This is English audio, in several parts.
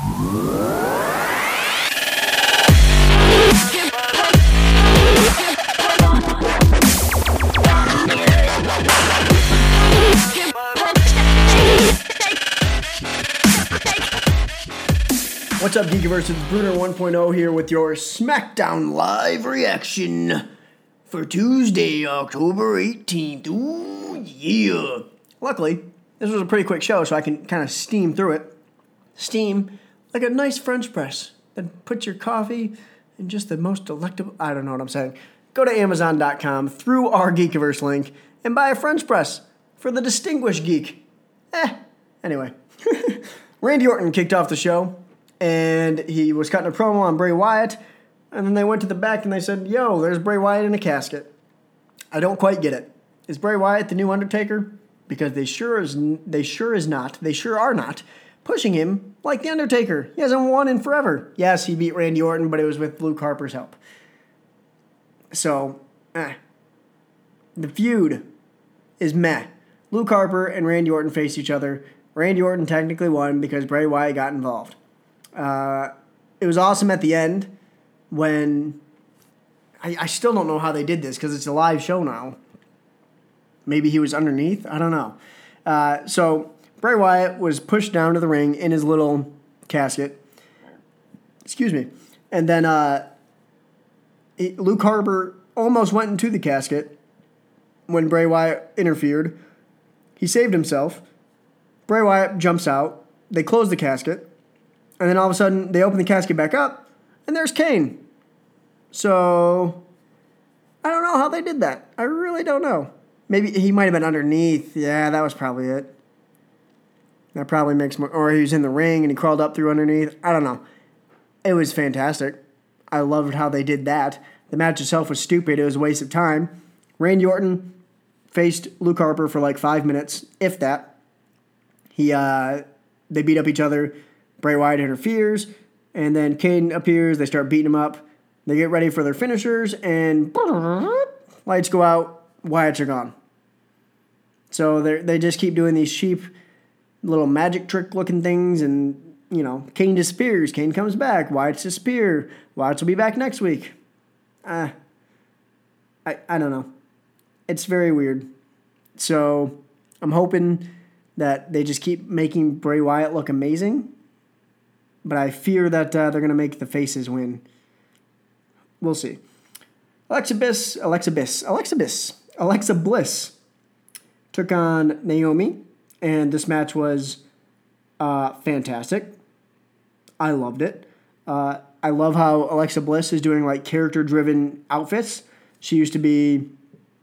What's up, Geekiverse? It's Brunner 1.0 here with your SmackDown Live reaction for Tuesday, October 18th. Ooh, yeah. Luckily, this was a pretty quick show, so I can kind of steam through it. Steam like a nice French press. Then put your coffee in just the most delectable. I don't know what I'm saying. Go to Amazon.com through our Geekiverse link and buy a French press for the distinguished geek. Eh, anyway. Randy Orton kicked off the show and he was cutting a promo on Bray Wyatt. And then they went to the back and they said, Yo, there's Bray Wyatt in a casket. I don't quite get it. Is Bray Wyatt the new Undertaker? Because they sure is they sure is not. They sure are not pushing him like the Undertaker. He hasn't won in forever. Yes, he beat Randy Orton, but it was with Luke Harper's help. So, eh. The feud is meh. Luke Harper and Randy Orton face each other. Randy Orton technically won because Bray Wyatt got involved. Uh, it was awesome at the end when I, I still don't know how they did this because it's a live show now. Maybe he was underneath. I don't know. Uh, so Bray Wyatt was pushed down to the ring in his little casket. Excuse me. And then uh, Luke Harper almost went into the casket when Bray Wyatt interfered. He saved himself. Bray Wyatt jumps out. They close the casket. And then all of a sudden, they open the casket back up, and there's Kane. So, I don't know how they did that. I really don't know. Maybe he might have been underneath. Yeah, that was probably it. That probably makes more. Or he was in the ring and he crawled up through underneath. I don't know. It was fantastic. I loved how they did that. The match itself was stupid. It was a waste of time. Randy Orton faced Luke Harper for like five minutes, if that. He uh, they beat up each other. Bray Wyatt interferes, and then Kane appears. They start beating him up. They get ready for their finishers, and lights go out. Wyatt's are gone. So they they just keep doing these cheap little magic trick looking things, and you know, Kane disappears. Kane comes back. Wyatt's disappear. Wyatt's will be back next week. Uh, I I don't know. It's very weird. So I'm hoping that they just keep making Bray Wyatt look amazing but I fear that uh, they're going to make the faces win. We'll see. Alexa Bliss, Alexa Bliss, Alexa Bliss, Alexa Bliss took on Naomi, and this match was uh, fantastic. I loved it. Uh, I love how Alexa Bliss is doing like character driven outfits. She used to be,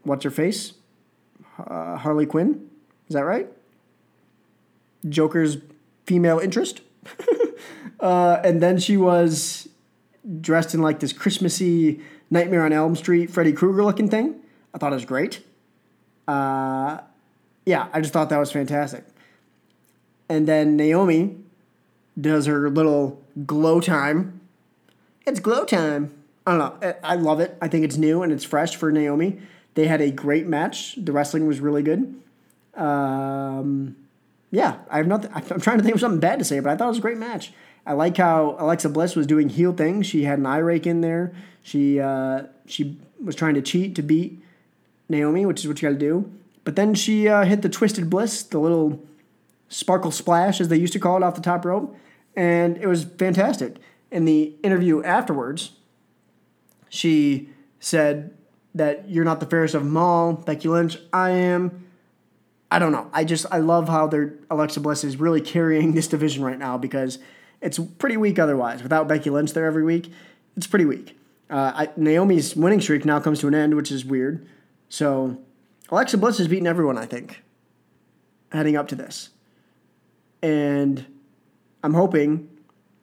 what's her face? Uh, Harley Quinn. Is that right? Joker's female interest. Uh, and then she was dressed in like this Christmassy Nightmare on Elm Street Freddy Krueger looking thing. I thought it was great. Uh, yeah, I just thought that was fantastic. And then Naomi does her little glow time. It's glow time. I don't know. I love it. I think it's new and it's fresh for Naomi. They had a great match. The wrestling was really good. Um, yeah, I have nothing. I'm trying to think of something bad to say, but I thought it was a great match. I like how Alexa Bliss was doing heel things. She had an eye rake in there. She uh, she was trying to cheat to beat Naomi, which is what you got to do. But then she uh, hit the twisted bliss, the little sparkle splash, as they used to call it, off the top rope, and it was fantastic. In the interview afterwards, she said that you're not the fairest of them all, Becky Lynch. I am. I don't know. I just I love how their Alexa Bliss is really carrying this division right now because it's pretty weak otherwise. Without Becky Lynch there every week, it's pretty weak. Uh, I, Naomi's winning streak now comes to an end, which is weird. So Alexa Bliss has beaten everyone, I think, heading up to this. And I'm hoping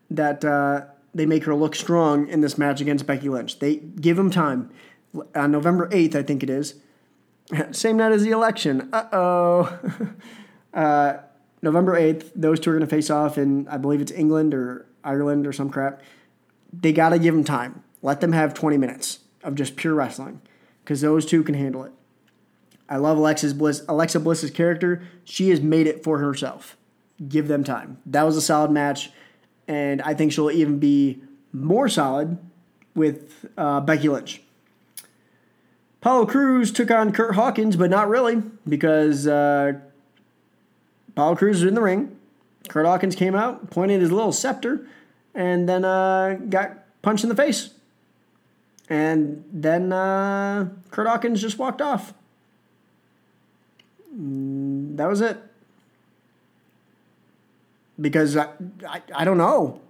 that uh, they make her look strong in this match against Becky Lynch. They give them time. On November 8th, I think it is. Same night as the election. Uh-oh. uh, November 8th, those two are going to face off in, I believe it's England or Ireland or some crap. They got to give them time. Let them have 20 minutes of just pure wrestling because those two can handle it. I love Alexa's Bliss, Alexa Bliss's character. She has made it for herself. Give them time. That was a solid match. and I think she'll even be more solid with uh, Becky Lynch. Apollo Crews took on Curt Hawkins, but not really because uh, Crews was in the ring. Curt Hawkins came out, pointed his little scepter, and then uh, got punched in the face. And then uh, Curt Hawkins just walked off. Mm, that was it. Because I, I, I don't know.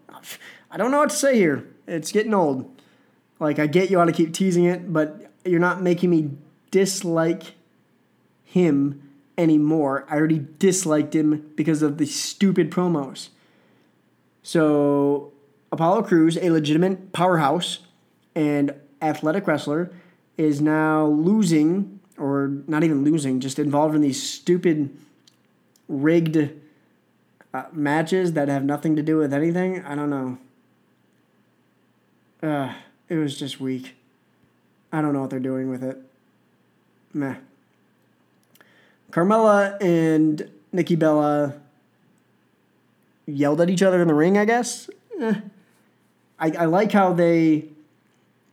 I don't know what to say here. It's getting old. Like, I get you want to keep teasing it, but you're not making me dislike him anymore. I already disliked him because of the stupid promos. So, Apollo Crews, a legitimate powerhouse and athletic wrestler, is now losing, or not even losing, just involved in these stupid rigged uh, matches that have nothing to do with anything. I don't know. Uh, it was just weak. I don't know what they're doing with it. Meh. Carmella and Nikki Bella yelled at each other in the ring, I guess. Eh. I, I like how they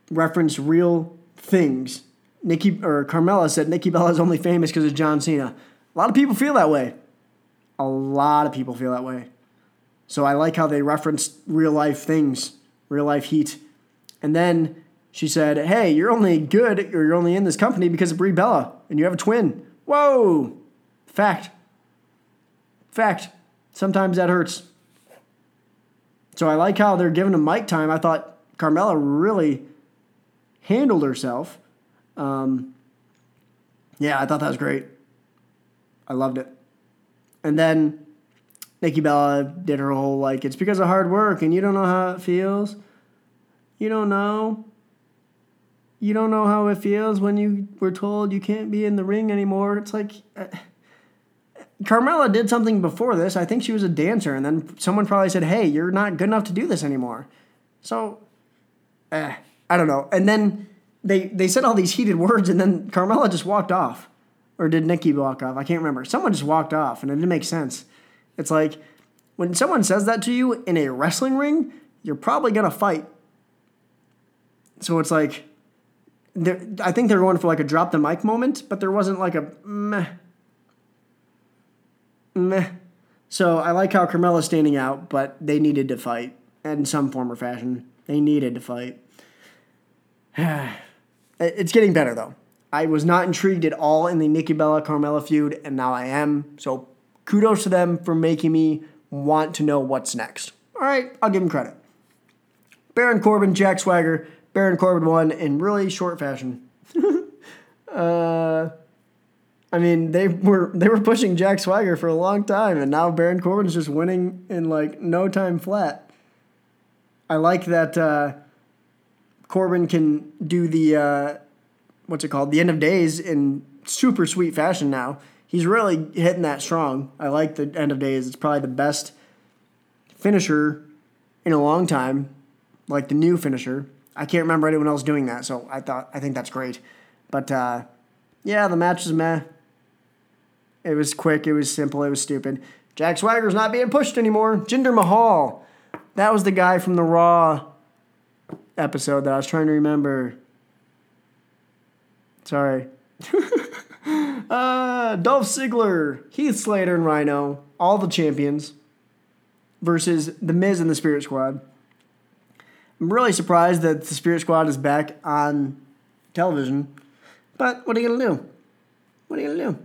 reference real things. Nikki or Carmella said Nikki Bella is only famous because of John Cena. A lot of people feel that way. A lot of people feel that way. So I like how they referenced real life things, real life heat. And then she said, Hey, you're only good or you're only in this company because of Brie Bella and you have a twin. Whoa! Fact. Fact. Sometimes that hurts. So I like how they're giving him mic time. I thought Carmella really handled herself. Um, yeah, I thought that was great. I loved it. And then Nikki Bella did her whole like, it's because of hard work and you don't know how it feels. You don't know. You don't know how it feels when you were told you can't be in the ring anymore. It's like. Uh, Carmella did something before this. I think she was a dancer, and then someone probably said, "Hey, you're not good enough to do this anymore." So, eh, I don't know. And then they they said all these heated words, and then Carmella just walked off, or did Nikki walk off? I can't remember. Someone just walked off, and it didn't make sense. It's like when someone says that to you in a wrestling ring, you're probably gonna fight. So it's like, I think they're going for like a drop the mic moment, but there wasn't like a meh meh. So I like how Carmella's standing out, but they needed to fight in some form or fashion. They needed to fight. it's getting better though. I was not intrigued at all in the Nikki Bella Carmella feud, and now I am. So kudos to them for making me want to know what's next. All right, I'll give them credit. Baron Corbin, Jack Swagger. Baron Corbin won in really short fashion. uh, I mean, they were they were pushing Jack Swagger for a long time, and now Baron Corbin's just winning in like no time flat. I like that uh, Corbin can do the uh, what's it called, the end of days in super sweet fashion now. He's really hitting that strong. I like the end of days. It's probably the best finisher in a long time, like the new finisher. I can't remember anyone else doing that, so I thought I think that's great. But uh, yeah, the match is meh. It was quick, it was simple, it was stupid. Jack Swagger's not being pushed anymore. Jinder Mahal. That was the guy from the Raw episode that I was trying to remember. Sorry. uh, Dolph Ziggler, Heath Slater, and Rhino, all the champions, versus The Miz and the Spirit Squad. I'm really surprised that the Spirit Squad is back on television, but what are you gonna do? What are you gonna do?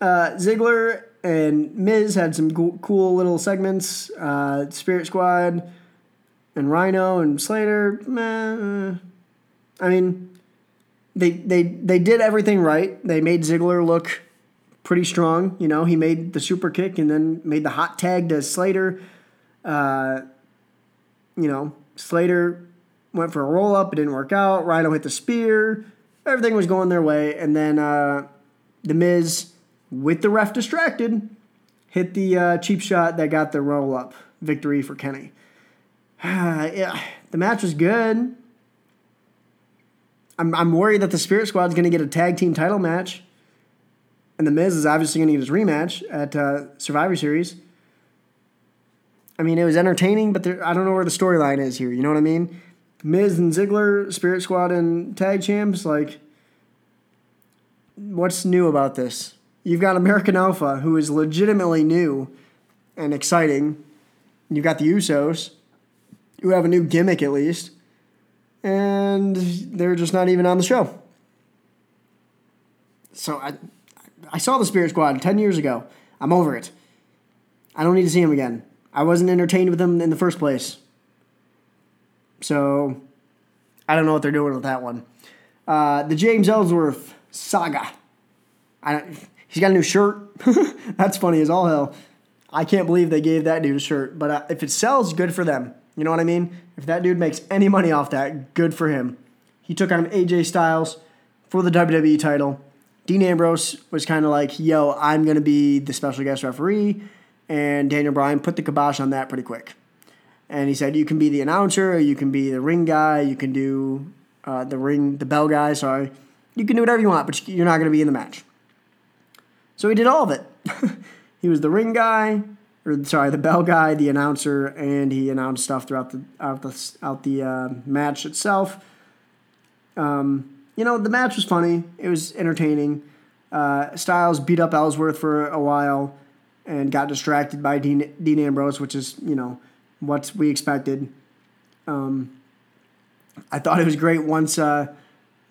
Uh, Ziggler and Miz had some cool, little segments. Uh, Spirit Squad and Rhino and Slater. Meh. I mean, they they they did everything right. They made Ziggler look pretty strong. You know, he made the super kick and then made the hot tag to Slater. Uh, you know, Slater went for a roll up. It didn't work out. Rhino hit the spear. Everything was going their way, and then uh, the Miz with the ref distracted, hit the uh, cheap shot that got the roll up victory for Kenny. yeah, the match was good. I'm, I'm worried that the Spirit Squad's going to get a tag team title match. And The Miz is obviously going to get his rematch at uh, Survivor Series. I mean, it was entertaining, but there, I don't know where the storyline is here. You know what I mean? Miz and Ziggler, Spirit Squad, and Tag Champs. Like, what's new about this? You've got American Alpha, who is legitimately new and exciting. You've got the Usos, who have a new gimmick at least, and they're just not even on the show. So I, I saw the Spirit Squad ten years ago. I'm over it. I don't need to see him again. I wasn't entertained with them in the first place. So I don't know what they're doing with that one. Uh, the James Ellsworth saga. I, he's got a new shirt. That's funny as all hell. I can't believe they gave that dude a shirt. But uh, if it sells, good for them. You know what I mean? If that dude makes any money off that, good for him. He took on AJ Styles for the WWE title. Dean Ambrose was kind of like, yo, I'm going to be the special guest referee. And Daniel Bryan put the kibosh on that pretty quick. And he said, you can be the announcer, you can be the ring guy, you can do uh, the ring, the bell guy, sorry. You can do whatever you want, but you're not going to be in the match. So he did all of it. he was the ring guy, or sorry, the bell guy, the announcer, and he announced stuff throughout the out the out the uh, match itself. Um, you know, the match was funny. It was entertaining. Uh, Styles beat up Ellsworth for a while and got distracted by Dean, Dean Ambrose, which is you know what we expected. Um, I thought it was great once uh,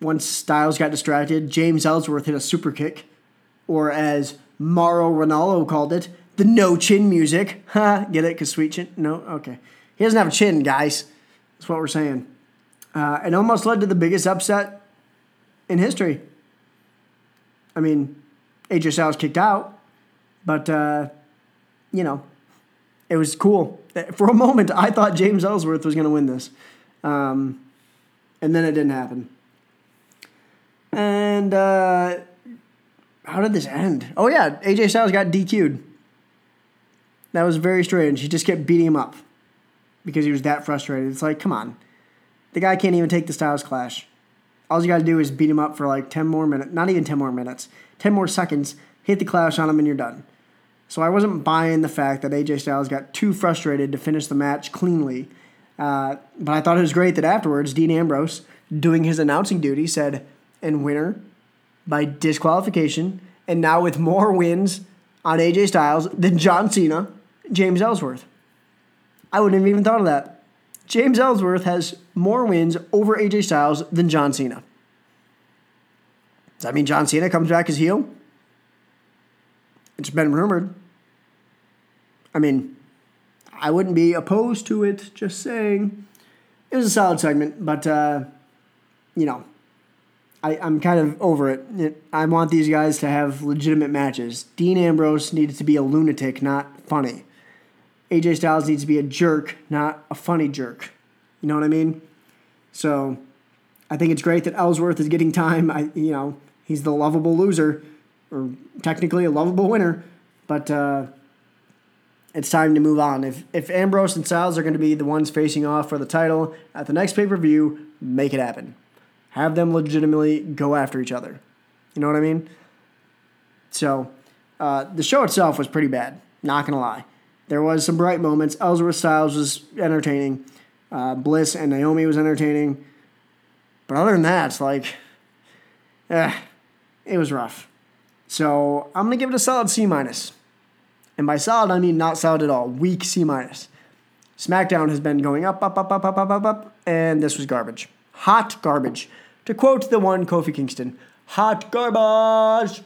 once Styles got distracted. James Ellsworth hit a super kick, or as Mauro Ranallo called it, the no chin music. Ha, get it? Cause sweet chin? No, okay. He doesn't have a chin, guys. That's what we're saying. Uh, it almost led to the biggest upset in history. I mean, AJ Styles kicked out, but uh, you know, it was cool. For a moment, I thought James Ellsworth was going to win this, um, and then it didn't happen. And uh, how did this end? Oh yeah, AJ Styles got DQ'd. That was very strange. He just kept beating him up because he was that frustrated. It's like, come on, the guy can't even take the Styles Clash. All you got to do is beat him up for like ten more minutes, not even ten more minutes, ten more seconds. Hit the Clash on him, and you're done. So I wasn't buying the fact that AJ Styles got too frustrated to finish the match cleanly. Uh, but I thought it was great that afterwards, Dean Ambrose, doing his announcing duty, said, and winner by disqualification, and now with more wins on AJ Styles than John Cena, James Ellsworth. I wouldn't have even thought of that. James Ellsworth has more wins over AJ Styles than John Cena. Does that mean John Cena comes back as heel? It's been rumored. I mean, I wouldn't be opposed to it, just saying. It was a solid segment, but, uh, you know, I, I'm kind of over it. I want these guys to have legitimate matches. Dean Ambrose needed to be a lunatic, not funny. AJ Styles needs to be a jerk, not a funny jerk. You know what I mean? So I think it's great that Ellsworth is getting time. I you know, he's the lovable loser, or technically a lovable winner, but uh, it's time to move on. If if Ambrose and Styles are going to be the ones facing off for the title at the next pay per view, make it happen. Have them legitimately go after each other. You know what I mean? So, uh, the show itself was pretty bad. Not gonna lie. There was some bright moments. Ellsworth Styles was entertaining. Uh, Bliss and Naomi was entertaining. But other than that, it's like, eh, it was rough. So I'm gonna give it a solid C minus. And by solid, I mean not solid at all. Weak C minus. SmackDown has been going up, up, up, up, up, up, up, up, and this was garbage. Hot garbage. To quote the one Kofi Kingston, hot garbage.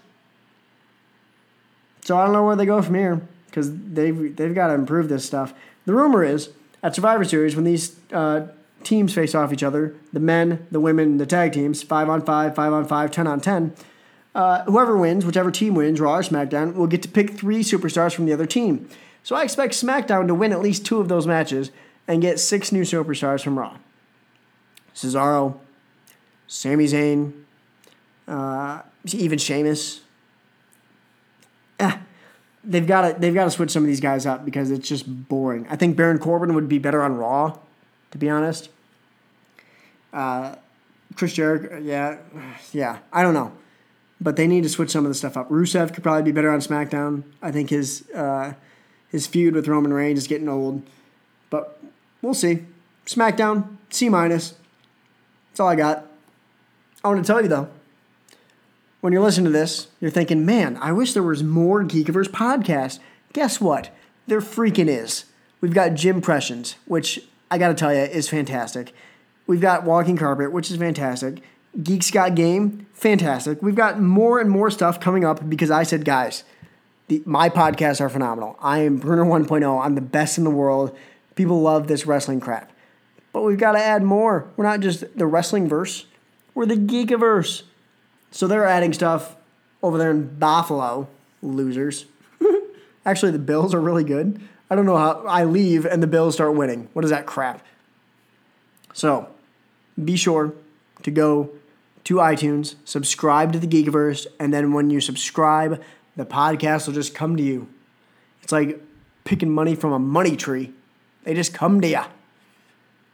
So I don't know where they go from here because they've they've got to improve this stuff. The rumor is at Survivor Series when these uh, teams face off each other, the men, the women, the tag teams, five on five, five on five, ten on ten. Uh, whoever wins, whichever team wins, Raw or SmackDown, will get to pick three superstars from the other team. So I expect SmackDown to win at least two of those matches and get six new superstars from Raw. Cesaro, Sami Zayn, uh, even Sheamus. Eh, they've got to they've got to switch some of these guys up because it's just boring. I think Baron Corbin would be better on Raw, to be honest. Uh, Chris Jericho, yeah, yeah, I don't know, but they need to switch some of the stuff up. Rusev could probably be better on SmackDown. I think his uh, his feud with Roman Reigns is getting old. But we'll see. SmackDown, C minus. That's all I got. I want to tell you though, when you're listening to this, you're thinking, man, I wish there was more Geekiverse podcast. Guess what? There freaking is. We've got Gym Impressions, which I got to tell you is fantastic. We've got Walking Carpet, which is fantastic. Geeks Got Game, fantastic. We've got more and more stuff coming up because I said, guys, the, my podcasts are phenomenal. I am Brunner 1.0. I'm the best in the world. People love this wrestling crap. But we've got to add more. We're not just the wrestling verse, we're the geekiverse. So they're adding stuff over there in Buffalo, losers. Actually, the Bills are really good. I don't know how I leave and the Bills start winning. What is that crap? So be sure to go to iTunes, subscribe to the Geekiverse, and then when you subscribe, the podcast will just come to you. It's like picking money from a money tree. They just come to you.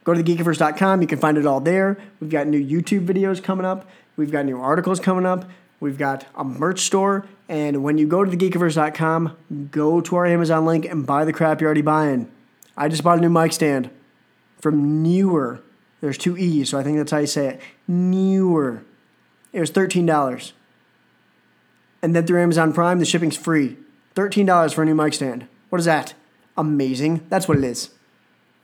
Go to thegeekiverse.com. You can find it all there. We've got new YouTube videos coming up. We've got new articles coming up. We've got a merch store. And when you go to thegeekiverse.com, go to our Amazon link and buy the crap you're already buying. I just bought a new mic stand from Neewer. There's two E's, so I think that's how you say it. Neewer. It was $13. And then through Amazon Prime, the shipping's free. $13 for a new mic stand. What is that? Amazing. That's what it is.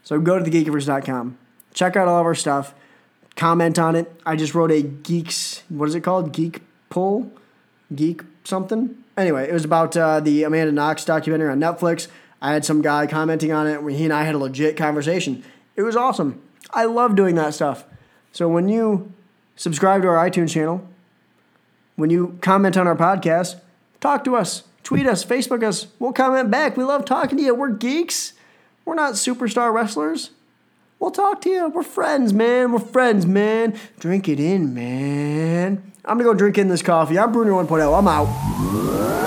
So go to thegeekiverse.com. Check out all of our stuff. Comment on it. I just wrote a geeks, what is it called? Geek pull? Geek something? Anyway, it was about uh, the Amanda Knox documentary on Netflix. I had some guy commenting on it. He and I had a legit conversation. It was awesome. I love doing that stuff. So when you subscribe to our iTunes channel, when you comment on our podcast, talk to us, tweet us, Facebook us. We'll comment back. We love talking to you. We're geeks. We're not superstar wrestlers. We'll talk to you. We're friends, man. We're friends, man. Drink it in, man. I'm gonna go drink in this coffee. I'm Brunner 1.0. I'm out.